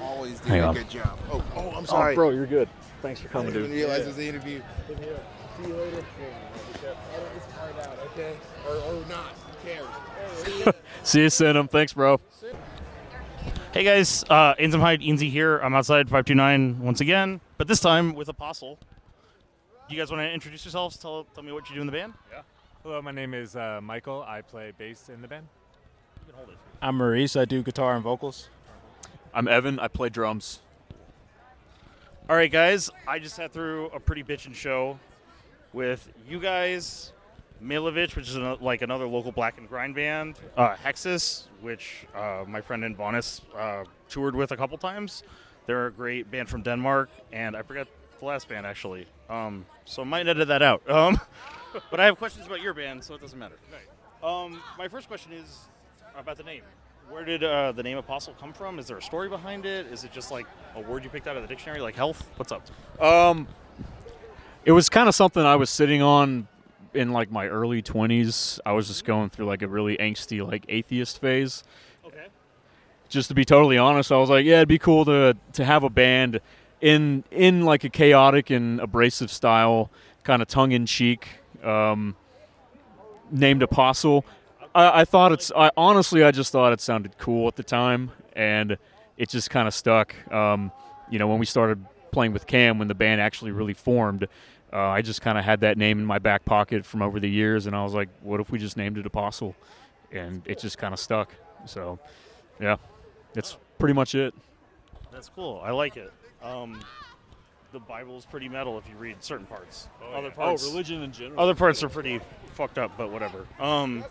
Always did Hang a on. good job. Oh, oh, I'm Oh, sorry. bro, you're good. Thanks for I coming, didn't dude. even realize it was an interview. See you later. Edit this part out, okay? Or, or not. Who cares? See you, Sinum. Thanks, bro. Hey guys, uh, Ainzum Hyde, Eenzy here. I'm outside 529 once again, but this time with Apostle. You guys want to introduce yourselves? Tell, tell me what you do in the band? Yeah. Hello, my name is uh, Michael. I play bass in the band. I'm Maurice. I do guitar and vocals. I'm Evan. I play drums. All right, guys. I just sat through a pretty bitchin' show with you guys, Malevich, which is ano- like another local blackened grind band, uh, Hexis, which uh, my friend Invonis uh, toured with a couple times. They're a great band from Denmark, and I forgot the last band actually. Um, so I might edit that out. Um, but I have questions about your band, so it doesn't matter. Um, my first question is about the name. Where did uh, the name Apostle come from? Is there a story behind it? Is it just like a word you picked out of the dictionary, like health? What's up? Um, it was kind of something I was sitting on in like my early 20s. I was just going through like a really angsty like atheist phase. Okay. Just to be totally honest, I was like, yeah, it'd be cool to to have a band in in like a chaotic and abrasive style, kind of tongue in cheek, um, named Apostle. I, I thought it's. I honestly, I just thought it sounded cool at the time, and it just kind of stuck. Um, you know, when we started playing with Cam, when the band actually really formed, uh, I just kind of had that name in my back pocket from over the years, and I was like, what if we just named it Apostle? And it just kind of stuck. So, yeah, that's pretty much it. That's cool. I like it. Um, the Bible is pretty metal if you read certain parts. Other parts, religion in general. other parts are pretty fucked up, but whatever. Um,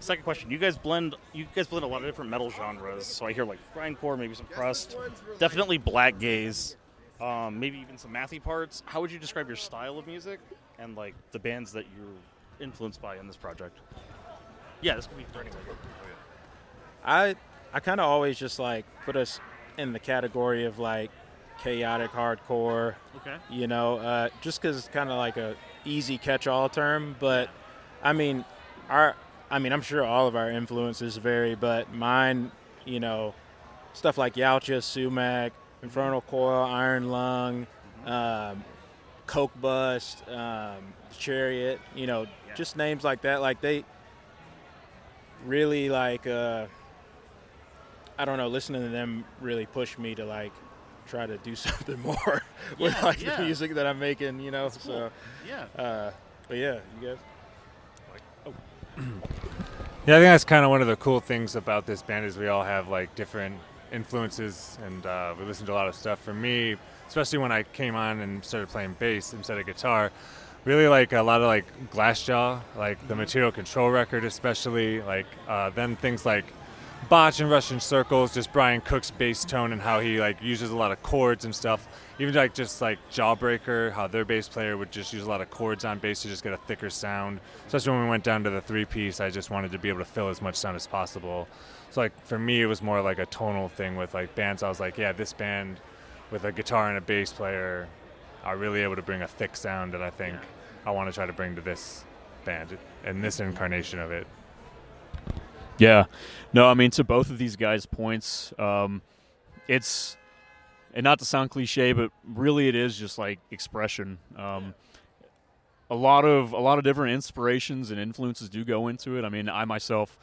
second question: You guys blend, you guys blend a lot of different metal genres. So I hear like grindcore, maybe some crust, definitely black gaze, um, maybe even some mathy parts. How would you describe your style of music and like the bands that you're influenced by in this project? Yeah, this could be for anyone. I I kind of always just like put us in the category of like chaotic hardcore. Okay. You know, uh, just because it's kind of like a easy catch-all term. But I mean, our I mean, I'm sure all of our influences vary, but mine, you know, stuff like Yautja, Sumac, Infernal Coil, Iron Lung, um, Coke Bust, um, Chariot. You know, Yeah. just names like that. Like they really like uh I don't know, listening to them really pushed me to like try to do something more with Yeah, like yeah. the music that I'm making, you know. Cool. So Yeah. uh but yeah, you guys Yeah, I think that's kind of one of the cool things about this band is we all have like different influences, and uh, we listen to a lot of stuff. For me, especially when I came on and started playing bass instead of guitar, really like a lot of like Glassjaw, like the Material Control record, especially like uh, then things like Botch and Russian Circles, just Brian Cook's bass tone and how he like uses a lot of chords and stuff. Even like just like Jawbreaker, how their bass player would just use a lot of chords on bass to just get a thicker sound. Especially when we went down to the three piece, I just wanted to be able to fill as much sound as possible. So like for me, it was more like a tonal thing with like bands. I was like, yeah, this band with a guitar and a bass player are really able to bring a thick sound that I think I want to try to bring to this band and this incarnation of it. Yeah. No, I mean to both of these guys' points, um, it's and not to sound cliche, but really it is just like expression. Um, a lot of a lot of different inspirations and influences do go into it. I mean, I myself,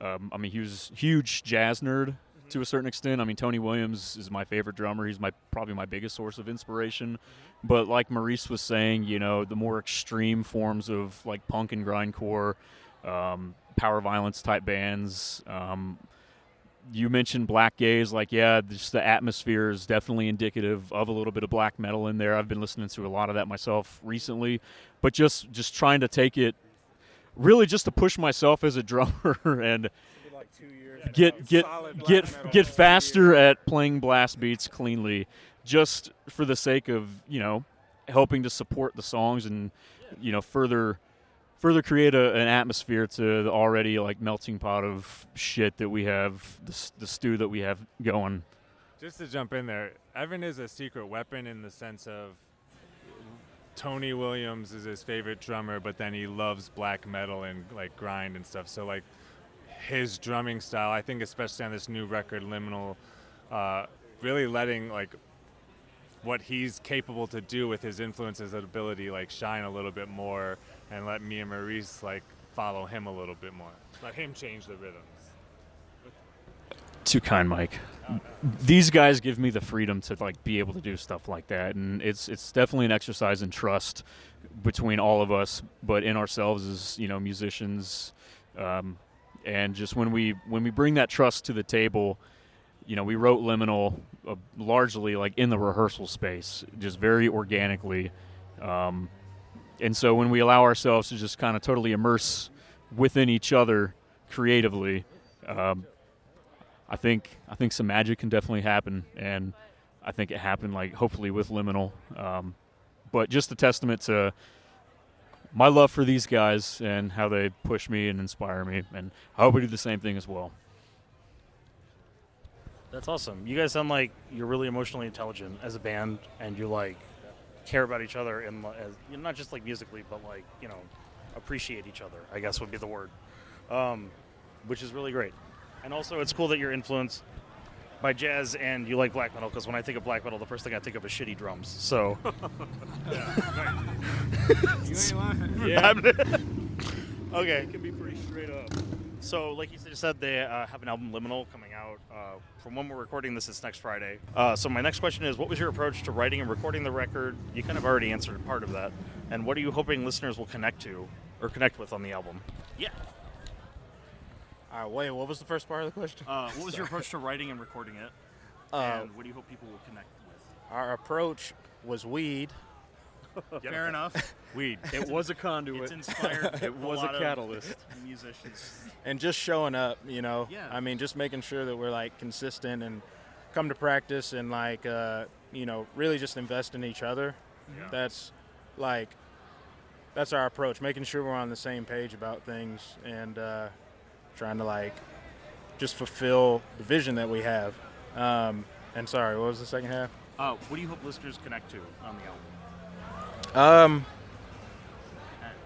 um, I'm a huge huge jazz nerd to a certain extent. I mean, Tony Williams is my favorite drummer. He's my probably my biggest source of inspiration. But like Maurice was saying, you know, the more extreme forms of like punk and grindcore, um, power violence type bands. Um, you mentioned black gaze, like yeah, just the atmosphere is definitely indicative of a little bit of black metal in there. I've been listening to a lot of that myself recently, but just just trying to take it, really just to push myself as a drummer and get get get get faster at playing blast beats cleanly, just for the sake of you know helping to support the songs and you know further further create a, an atmosphere to the already like melting pot of shit that we have the, the stew that we have going Just to jump in there, Evan is a secret weapon in the sense of Tony Williams is his favorite drummer, but then he loves black metal and like grind and stuff. So like his drumming style. I think especially on this new record, Liminal, uh, really letting like what he's capable to do with his influences and ability like shine a little bit more, and let me and Maurice like follow him a little bit more. Let him change the rhythms. Too kind, Mike. These guys give me the freedom to like be able to do stuff like that, and it's it's definitely an exercise in trust between all of us, but in ourselves as you know musicians, um, and just when we when we bring that trust to the table, you know, we wrote Liminal uh, largely like in the rehearsal space, just very organically, um, and so when we allow ourselves to just kind of totally immerse within each other creatively. Um, I think I think some magic can definitely happen, and I think it happened like hopefully with Liminal. Um, but just a testament to my love for these guys and how they push me and inspire me, and I hope we do the same thing as well. That's awesome. You guys sound like you're really emotionally intelligent as a band, and you're like care about each other and as, you know, not just like musically, but like you know appreciate each other. I guess would be the word, um, which is really great. And also, it's cool that you're influenced by jazz and you like black metal. Because when I think of black metal, the first thing I think of is shitty drums. So Yeah, okay. it can be pretty straight up. So, like you said, they uh, have an album Liminal coming out. Uh, from when we're recording this, it's next Friday. Uh, so, my next question is what was your approach to writing and recording the record? You kind of already answered part of that. And what are you hoping listeners will connect to or connect with on the album? Yeah. All right, wait, what was the first part of the question? Uh, what was your approach to writing and recording it? Uh, and what do you hope people will connect with? our approach was weed. Fair enough. Weed. It was a conduit. It's inspired. It was a lot of catalyst. musicians. and just showing up you know Yeah. i mean just making sure that we're like consistent and come to practice and like uh, you know really just invest in each other Yeah. that's like that's our approach making sure we're on the same page about things and uh, trying to like just fulfill the vision that we have um, and sorry what was the second half Uh, what do you hope listeners connect to on the album? Um,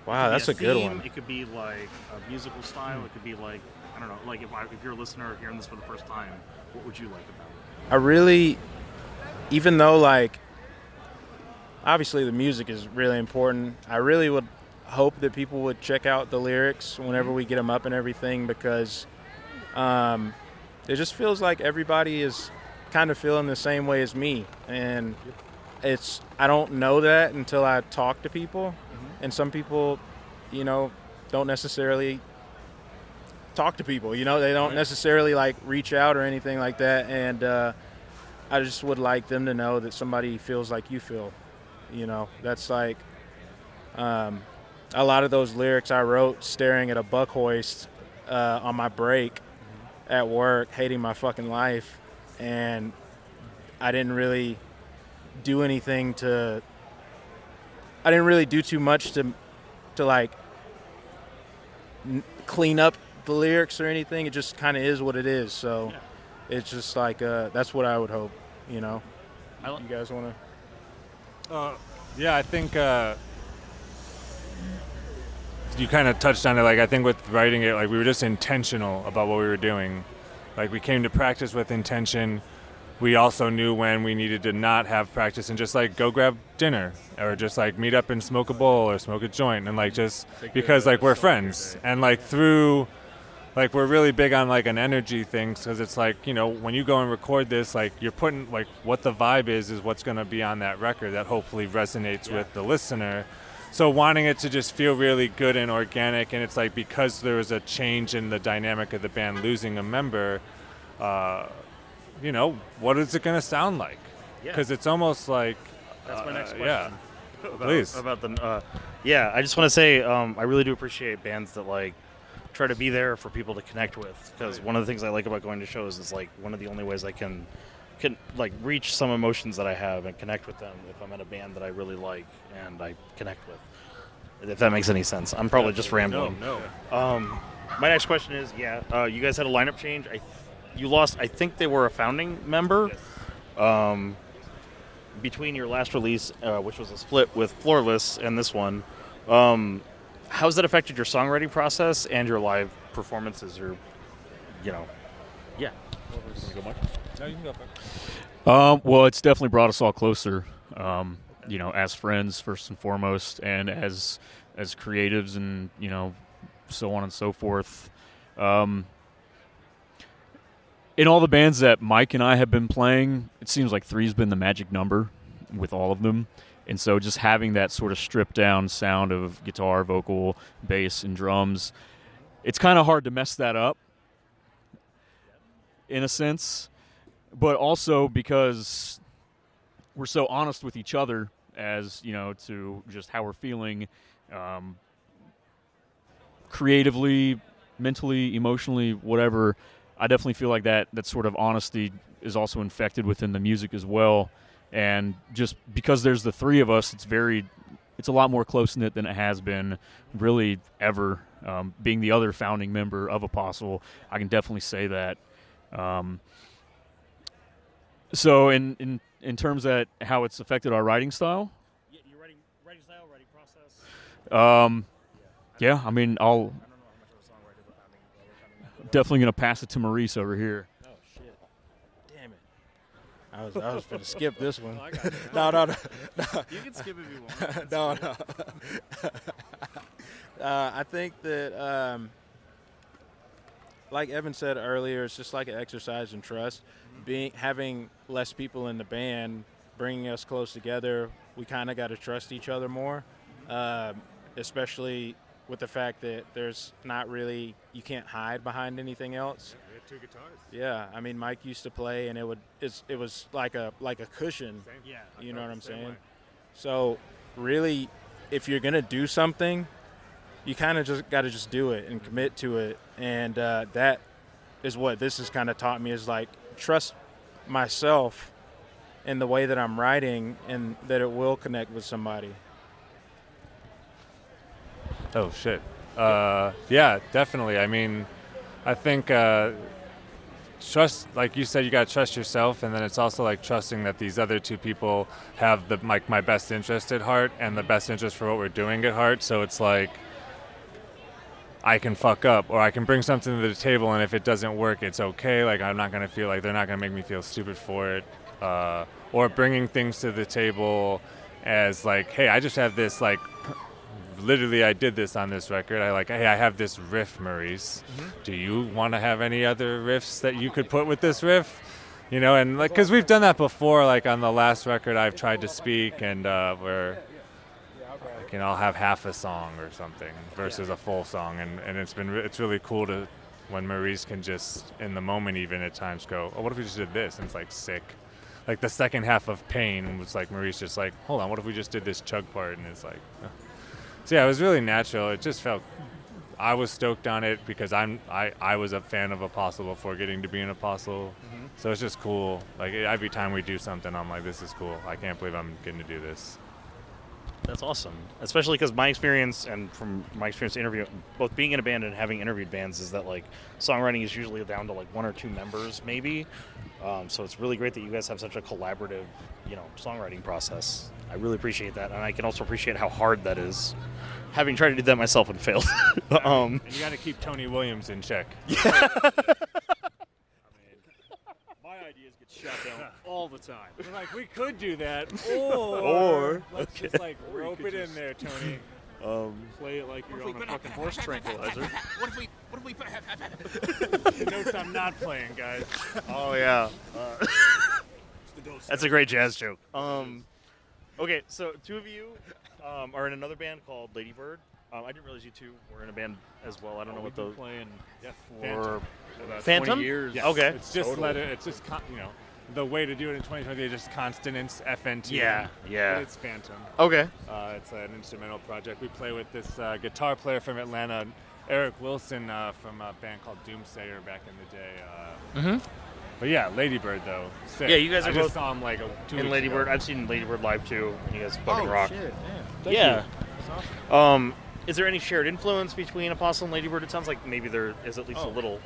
Wow, that's a good theme, one. It could be like a musical style. It could be like I don't know. Like if, I, if you're a listener hearing this for the first time, what would you like about it? I really, even though like, obviously the music is really important. I really would hope that people would check out the lyrics whenever we get them up and everything because um, it just feels like everybody is kind of feeling the same way as me, and it's I don't know that until I talk to people, and some people, you know, don't necessarily talk to people. You know, they don't necessarily like reach out or anything like that. And uh, I just would like them to know that somebody feels like you feel. You know, that's like um, a lot of those lyrics I wrote staring at a buck hoist uh, on my break at work, hating my fucking life, and I didn't really do anything to. I didn't really do too much to, to like n- clean up the lyrics or anything. It just kind of is what it is. So it's just like uh, that's what I would hope. You know, I you guys want to? Uh, yeah, I think uh, you kind of touched on it. Like I think with writing it, like we were just intentional about what we were doing. Like we came to practice with intention. We also knew when we needed to not have practice and just like go grab dinner or just like meet up and smoke a bowl or smoke a joint and like just because like we're friends. and like through like we're really big on like an energy thing because it's like you know when you go and record this like you're putting like what the vibe is is what's going to be on that record that hopefully resonates with the listener. So wanting it to just feel really good and organic and it's like because there was a change in the dynamic of the band losing a member uh, you know what is it going to sound like Yeah. because it's almost like That's my next uh, question. yeah About, Please. about the uh, yeah. I just want to say um, I really do appreciate bands that like try to be there for people to connect with because one of the things I like about going to shows is like one of the only ways I can can like reach some emotions that I have and connect with them if I'm at a band that I really like and I connect with. If that makes any sense, I'm probably just rambling. No, no. Um, my next question is, yeah, uh, you guys had a lineup change. I, you lost. I think they were a founding member. Um, between your last release, uh, which was a split with Floorless, and this one, um, how's that affected your songwriting process and your live performances? Or you know, yeah. No, you can go. Um, well, it's definitely brought us all closer. Um, you know, as friends first and foremost, and as as creatives, and you know, so on and so forth. Um, in all the bands that Mike and I have been playing, it seems like three's been the magic number with all of them. And so just having that sort of stripped down sound of guitar, vocal, bass, and drums, it's kind of hard to mess that up in a sense. But also because we're so honest with each other as, you know, to just how we're feeling um, creatively, mentally, emotionally, whatever. I definitely feel like that that sort of honesty is also infected within the music as well. And just because there's the three of us, it's very, it's a lot more close knit than it has been really ever. Um, being the other founding member of Apostle, I can definitely say that. Um, so in, in in terms of how it's affected our writing style, Yeah, your writing, writing style, writing process. um, yeah, I mean, I'll definitely gonna pass it to Maurice over here. Oh shit! Damn it! I was I was gonna skip this one. no, no, no, no. You can skip if you want. no, no. uh, I think that, um, like Evan said earlier, it's just like an exercise in trust. Being having less people in the band, bringing us close together. We kind of got to trust each other more, um, especially with the fact that there's not really you can't hide behind anything else. We had two guitars. Yeah, I mean Mike used to play, and it would it's, it was like a like a cushion. Yeah. You know what I'm saying? way. So, really, if you're gonna do something, you kind of just got to just do it and commit to it, and uh, that is what this has kind of taught me is like trust myself in the way that I'm writing, and that it will connect with somebody. Oh shit. Uh, yeah, definitely. I mean, I think uh, trust, like you said, you gotta trust yourself, and then it's also like trusting that these other two people have the like my best interest at heart and the best interest for what we're doing at heart. So it's like I can fuck up, or I can bring something to the table, and if it doesn't work, it's okay. Like I'm not gonna feel like they're not gonna make me feel stupid for it, uh, or bringing things to the table as like, hey, I just have this like literally I did this on this record. I like, hey, I have this riff, Maurice. Do you want to have any other riffs that you could put with this riff? You know, and like, cause we've done that before. Like on the last record, I've tried to speak, and uh, where like, you know, I'll have half a song or something versus a full song, and and it's been re- it's really cool to when Maurice can just in the moment even at times go, oh, what if we just did this? And it's like sick. Like the second half of Pain was like Maurice just like, hold on, what if we just did this chug part? And it's like, uh, so yeah, it was really natural. It just felt I was stoked on it because I'm I, I was a fan of Apostle before getting to be an Apostle. So it's just cool. Like every time we do something, I'm like, this is cool. I can't believe I'm getting to do this. That's awesome. Especially because my experience and from my experience interviewing, both being in a band and having interviewed bands, is that like songwriting is usually down to like one or two members, maybe. Um, so it's really great that you guys have such a collaborative, you know, songwriting process. I really appreciate that, and I can also appreciate how hard that is. Having tried to do that myself and failed. um, And you got to keep Tony Williams in check. My ideas get shut down all the time. We're like, we could do that, Or- let's just like rope it in there, Tony. um, Play it like you're on a fucking horse tranquilizer. What if we? What if we? The notes I'm not playing, guys. oh yeah. Uh, That's a great jazz joke. Um, okay, so two of you um, are in another band called Ladybird. Um, I didn't realize you two were in a band as well. I don't know what We've the been playing for Phantom. about Phantom? 20 years. Yes, Okay. It's just Totally. let it. It's just con- you know, the way to do it in 2020 is just consonants, FNT. Yeah, yeah. But it's Phantom. okay. Uh, it's an instrumental project. We play with this uh, guitar player from Atlanta, Eric Wilson, uh, from a band called Doomsayer back in the day. Uh, Mhm. But yeah, Ladybird though. Sick. Yeah, you guys I are just both saw him like a, two In weeks Ladybird, ago. I've seen Ladybird live too, and you guys fucking rock. Oh, shit! yeah. Um, is there any shared influence between Apostle and Ladybird? It sounds like maybe there is at least a Oh. little,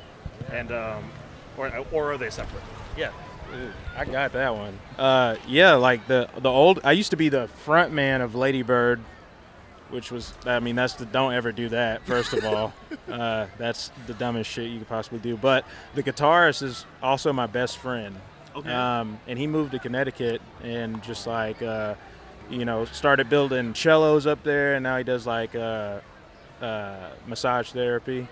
and um, or or are they separate? Yeah. Ooh, I got that one. Uh, yeah, like the the old. I used to be the front man of Ladybird, which was I mean that's the don't ever do that. First of all, uh, that's the dumbest shit you could possibly do. But the guitarist is also my best friend. Okay. Um, and he moved to Connecticut and just like uh, you know started building cellos up there, and now he does like uh, uh, massage therapy.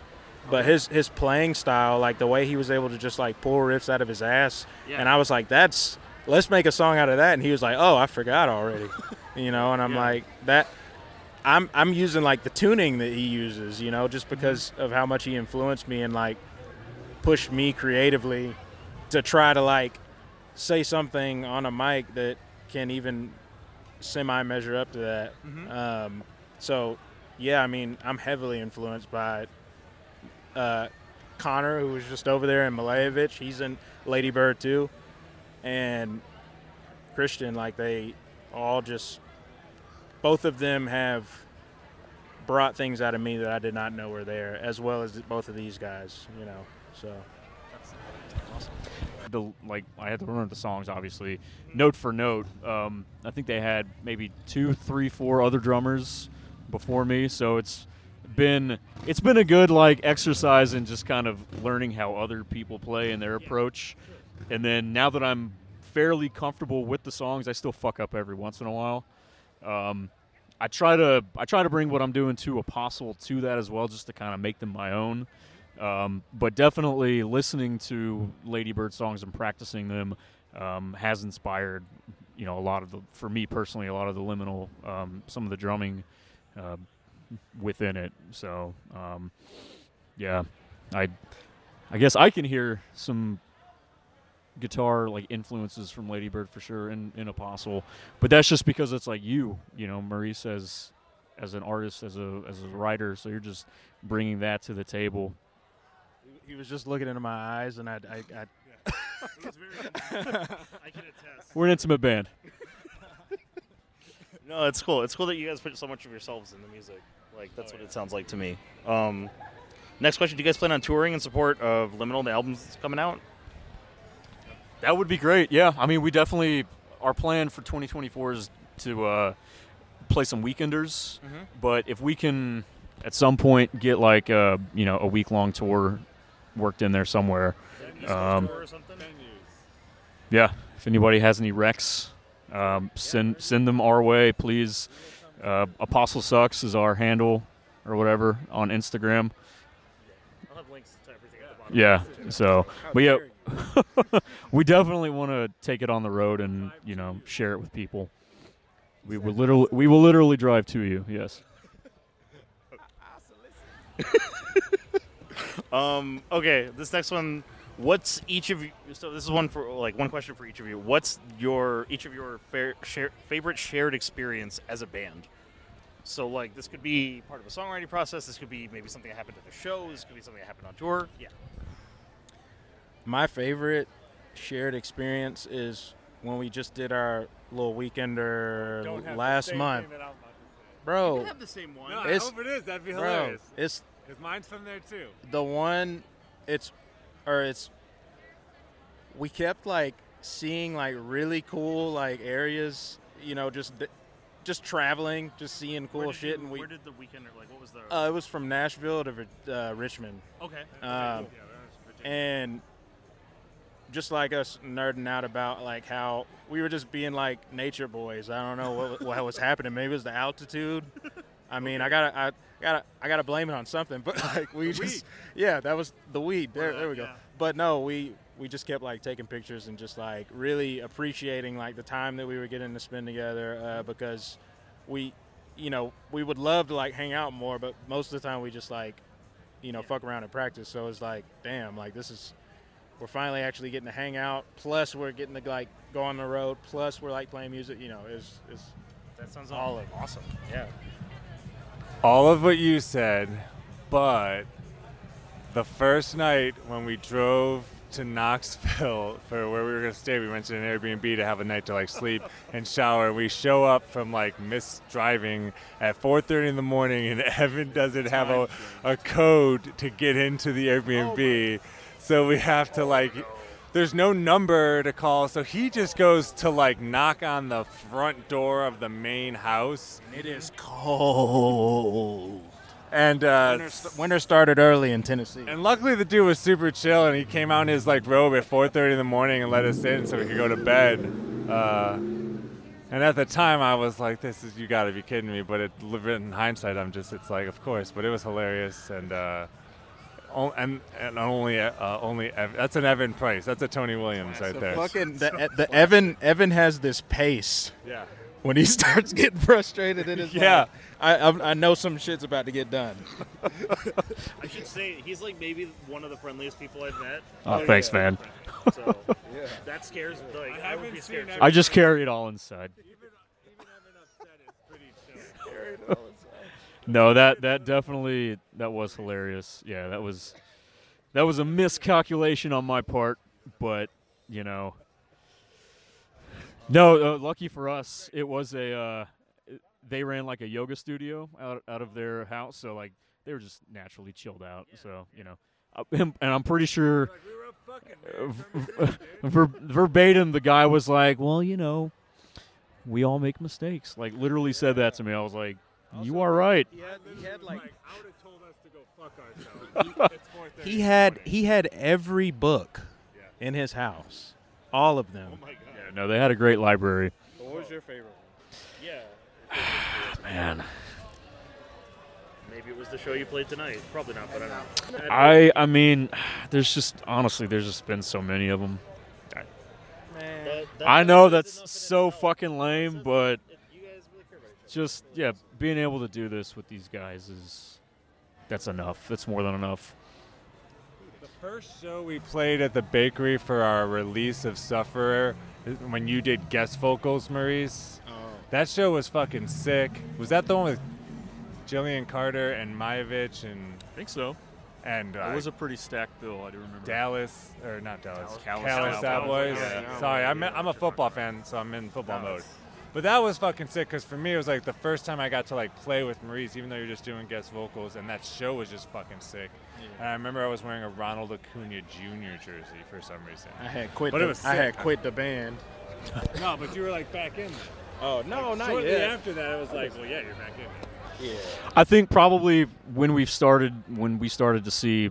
But his his playing style, like the way he was able to just like pull riffs out of his ass, Yeah. and I was like, that's let's make a song out of that. And he was like, oh, I forgot already, you know. And I'm Yeah. like that. I'm I'm using like the tuning that he uses, you know, just because of how much he influenced me and like pushed me creatively to try to like say something on a mic that can even semi measure up to that. Um, so yeah, I mean, I'm heavily influenced by uh, Connor, who was just over there, and Malevich. He's in Lady Bird too, and Christian. Like they all just, both of them have brought things out of me that I did not know were there, as well as both of these guys. You know, so. the like I had to learn the songs obviously note for note. Um, I think they had maybe two, three, four other drummers before me, so it's been it's been a good like exercise in just kind of learning how other people play and their approach. And then now that I'm fairly comfortable with the songs, I still fuck up every once in a while. Um, I try to I try to bring what I'm doing to Apostle to that as well, just to kind of make them my own. Um, but definitely listening to Lady Bird songs and practicing them um, has inspired, you know, a lot of the for me personally, a lot of the liminal, um, some of the drumming uh, within it. So um, yeah, I I guess I can hear some guitar like influences from Lady Bird for sure and, in Apostle, but that's just because it's like you, you know, Maurice as as an artist, as a as a writer, so you're just bringing that to the table. He was just looking into my eyes, and I, I, I I can attest. We're an intimate band. No, it's cool. It's cool that you guys put so much of yourselves in the music. Like that's what it sounds like to me. Um, next question: Do you guys plan on touring in support of Liminal? The album's coming out. That would be great. Yeah, I mean, we definitely our plan for 2024 is to uh, play some weekenders. But if we can at some point get like a you know a week long tour worked in there somewhere, Um, yeah. If anybody has any recs, um, send send them our way, please. Uh, Apostle sucks is our handle or whatever on Instagram. I'll have links to everything at the bottom. Yeah. So, but yeah, we definitely want to take it on the road and you know share it with people. We will literally we will literally drive to you. Yes. Um, okay, this next one. What's each of you? So this is one for like one question for each of you. What's your each of your fair, share, favorite shared experience as a band? So like this could be part of a songwriting process. This could be maybe something that happened at the show. This could be something that happened on tour. Yeah. My favorite shared experience is when we just did our little weekender last month, bro. You have the same one. No, It's- I hope it is. That'd be Bro, hilarious. it's Because mine's from there too. the one. It's or it's. We kept like seeing like really cool like areas, you know, just just traveling, just seeing cool shit, you- and we. Where did the weekend like? What was the? Uh, it was from Nashville to uh, Richmond. okay. Um, and just like us nerding out about like how we were just being like nature boys. I don't know what, what was happening. Maybe it was the altitude. I mean, I gotta, I gotta, I gotta blame it on something. But like we just, yeah, that was the weed. There, there we go. yeah. But no, we we just kept like taking pictures and just like really appreciating like the time that we were getting to spend together uh, because we, you know, we would love to like hang out more, but most of the time we just like you know, fuck around and practice. So it's like, damn, like this is, we're finally actually getting to hang out. Plus, we're getting to like go on the road. Plus, we're like playing music. You know, is is that sounds all of awesome. yeah. All of what you said, but the first night when we drove to Knoxville for where we were gonna stay, we rented an Airbnb to have a night to like sleep and shower. We show up from like miss driving at 4:30 in the morning, and Evan doesn't have a, a code to get into the Airbnb, oh so we have to like there's no number to call, so he just goes to like knock on the front door of the main house, It is cold. and uh, Winter, st- winter started early in Tennessee. and luckily the dude was super chill, and he came out in his like robe at 4:30 in the morning and let us in so we could go to bed. Uh, and at the time, I was like, "This is you got to be kidding me!" But it, in hindsight, I'm just it's like, of course. But it was hilarious, and uh, o- and and only uh, only Ev- that's an Evan Price. That's a Tony Williams right the there. fucking the, the Evan Evan has this pace yeah. when he starts getting frustrated in his Yeah. mind. I, I I know some shit's about to get done. I should say he's like maybe one of the friendliest people I've met. Oh, thanks, man. So that scares like I, would be scared. I just carry it all inside. No, that that definitely that was hilarious. Yeah, that was that was a miscalculation on my part, but you know, no. Uh, lucky for us, it was a uh, they ran like a yoga studio out out of their house, so like they were just naturally chilled out. So you know, uh, and I'm pretty sure ver- verbatim, the guy was like, "Well, you know, we all make mistakes." Like literally said that to me. I was like, "You are right." He had, he had like I would have told us to go fuck ourselves. he had he had every book in his house, all of them. Oh my god. Yeah, no, they had a great library. What was your favorite one? Yeah. Ah, man, Maybe it was the show you played tonight. Probably not, but I don't know. I I mean, there's just honestly, there's just been so many of them. That- that- I know that's that's enough in so fucking lame, but really care about each other. just yeah, being able to do this with these guys is that's enough. That's more than enough. The first show we played at the bakery for our release of Sufferer, when you did guest vocals, Maurice, Oh. that show was fucking sick. Was that the one with Gillian Carter and Malevich and I think so. and uh, It was a pretty stacked bill. I do remember. Dallas or not Dallas, Dallas Cowboys. Cowboys. Yeah. Sorry, I'm I'm a football fan, so I'm in football mode. But that was fucking sick because for me it was like the first time I got to like play with Maurice, even though you're just doing guest vocals, and that show was just fucking sick. And I remember I was wearing a Ronald Acuna Jr. jersey for some reason. I had quit. But the, it was I had quit the band. no, but you were like back in. Oh no, not Shortly yet. after that, it was like, well, yeah, you're back in. Yeah. I think probably when we started when we started to see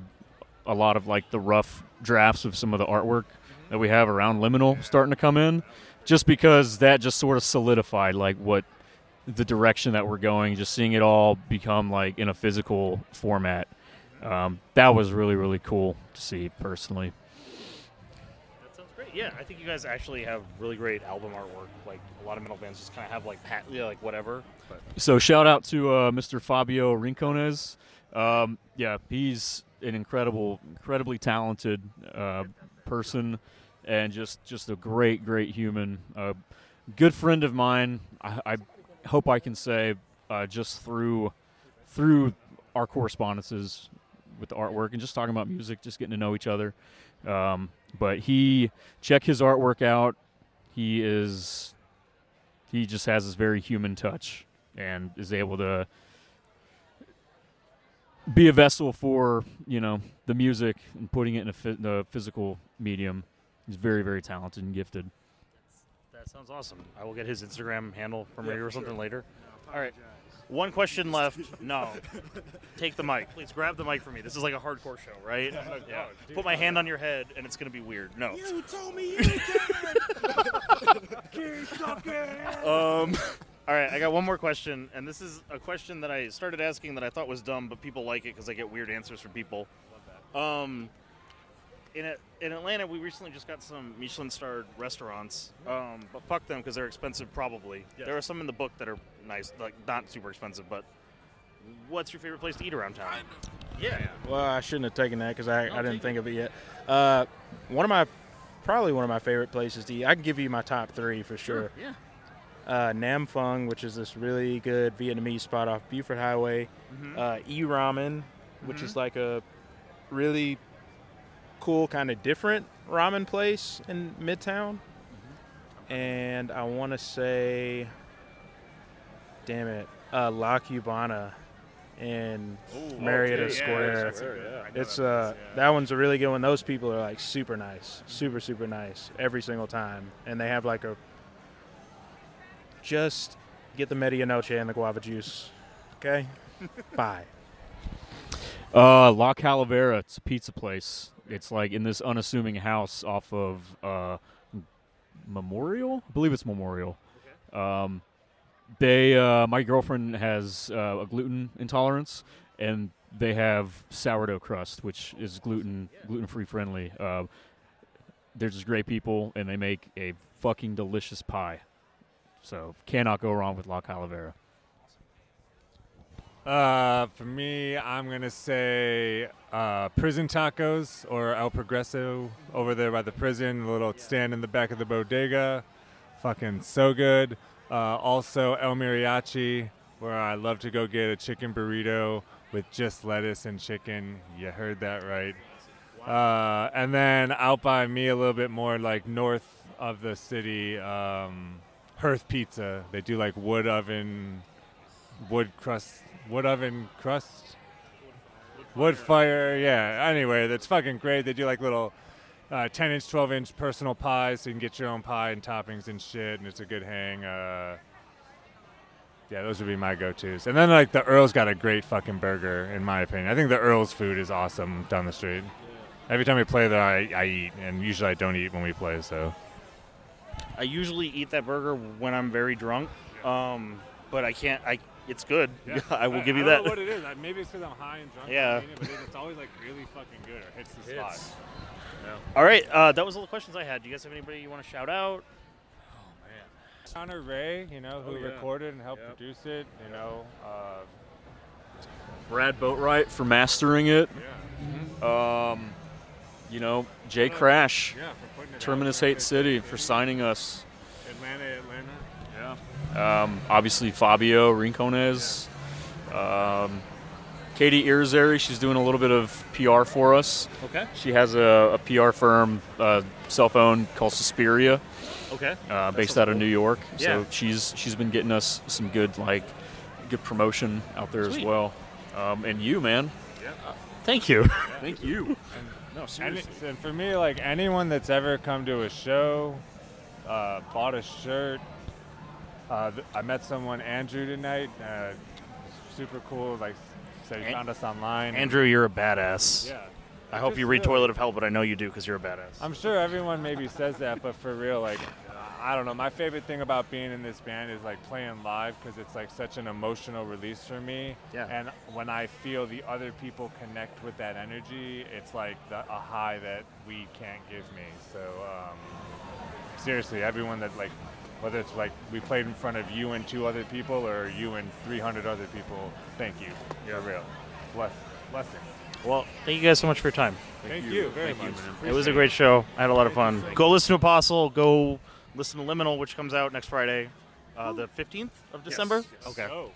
a lot of like the rough drafts of some of the artwork mm-hmm. that we have around Liminal starting to come in, just because that just sort of solidified like what the direction that we're going. Just seeing it all become like in a physical format, um, that was really really cool to see personally. That sounds great. Yeah, I think you guys actually have really great album artwork. Like a lot of metal bands just kind of have like pat, yeah, like whatever. But So shout out to uh, Mr. Fabio Rincones. Um, yeah, he's an incredible, incredibly talented uh, person, and just just a great, great human. A good friend of mine. I, I hope I can say uh, just through through our correspondences with the artwork and just talking about music, just getting to know each other. Um, but he check his artwork out. He is he just has this very human touch and is able to be a vessel for you know the music and putting it in a the physical medium. He's very very talented and gifted. that sounds awesome. I will get his Instagram handle from you or something later. All right. One question left. No. Take the mic. Please grab the mic for me. This is like a hardcore show, right? Yeah. Put my hand on your head and it's going to be weird. No. You told me you did it. Um, all right, I got one more question, and this is a question that I started asking that I thought was dumb, but people like it because I get weird answers from people. Um, in a, in Atlanta, we recently just got some Michelin-starred restaurants, um, but fuck them because they're expensive. Probably there are some in the book that are nice, like not super expensive. But what's your favorite place to eat around town? Yeah, Well, I shouldn't have taken that because I, I didn't think of it yet. Uh, one of my, probably one of my favorite places to eat. I can give you my top three for sure. yeah. Uh, Nam Phuong, which is this really good Vietnamese spot off Buford Highway. Mm-hmm. Uh, e Ramen, which is like a really cool, kind of different ramen place in Midtown. And I want to say, damn it, uh, La Cubana in Ooh, Marietta okay, yeah, Square. that's a good- It's that uh, place, yeah. that one's a really good one. Those people are like super nice, super super nice every single time, and they have like a just get the medianoche and the guava juice. Okay, bye. Uh, La Calavera. It's a pizza place. It's like in this unassuming house off of uh, Memorial. I believe it's Memorial. Um, they, uh, my girlfriend has uh, a gluten intolerance, and they have sourdough crust, which is gluten gluten free friendly. Uh, they're just great people, and they make a fucking delicious pie. So cannot go wrong with La Calavera. Uh, for me, I'm gonna say uh, prison tacos or El Progreso over there by the prison. A little stand in the back of the bodega, fucking so good. Uh, also El Mariachi, where I love to go get a chicken burrito with just lettuce and chicken. You heard that right. Uh, and then out by me a little bit more, like north of the city, um, Hearth Pizza. They do like wood oven wood crust, wood oven crust, wood fire. Yeah. Anyway, that's fucking great. They do like little uh, 10 inch, 12 inch personal pies, so you can get your own pie and toppings and shit, and it's a good hang. Uh, yeah, those would be my go-tos. And then like the Earl's got a great fucking burger, in my opinion. I think the Earl's food is awesome down the street. Every time we play there, I, I eat, and usually I don't eat when we play. So I usually eat that burger when I'm very drunk, um, but I can't. I it's good. I will give you I that. don't know what it is. Maybe it's because I'm high and drunk. Yeah. eating it, but it's always like really fucking good or hits the spot. All right, uh, that was all the questions I had. Do you guys have anybody you want to shout out? Oh man, Connor Ray, you know, who Oh, yeah. recorded and helped Yep. produce it, you know. Uh, Brad Boatwright for mastering it. yeah. Um, you know, Jay Crash, Yeah, for putting out Terminus there. Hate City for signing us. Atlanta, Atlanta. Yeah. Um, obviously Fabio Rincones. Um, Katie Irizarry, she's doing a little bit of PR for us. Okay. She has a, a PR firm, uh, cell phone called Suspiria, Okay. uh, based sounds out of cool. New York. Yeah. So she's she's been getting us some good like good promotion out there Sweet. as well. Um, and you, man, Yeah. Thank you. thank you. No, And, seriously. it's- and for me, like anyone that's ever come to a show, uh, bought a shirt. Uh, th- I met someone, Andrew, tonight. Uh, super cool. Like, said he An- found us online. Andrew, you're a badass. Yeah. I hope you read really- Toilet ov Hell, but I know you do because you're a badass. I'm sure everyone maybe says that, but for real, like, I don't know. My favorite thing about being in this band is like playing live because it's like such an emotional release for me. Yeah. And when I feel the other people connect with that energy, it's like the, a high that we can't give me. So um, seriously, everyone that like, whether it's like we played in front of you and two other people or you and 300 other people, thank you. For real. Bless, blessing. well, thank you guys so much for your time. Thank, you, very Thank you, much. man. It was a great show. I had a lot of fun. Go listen to Apostle. Go listen to Liminal, which comes out next Friday, uh, the 15th of December. Okay. Oh.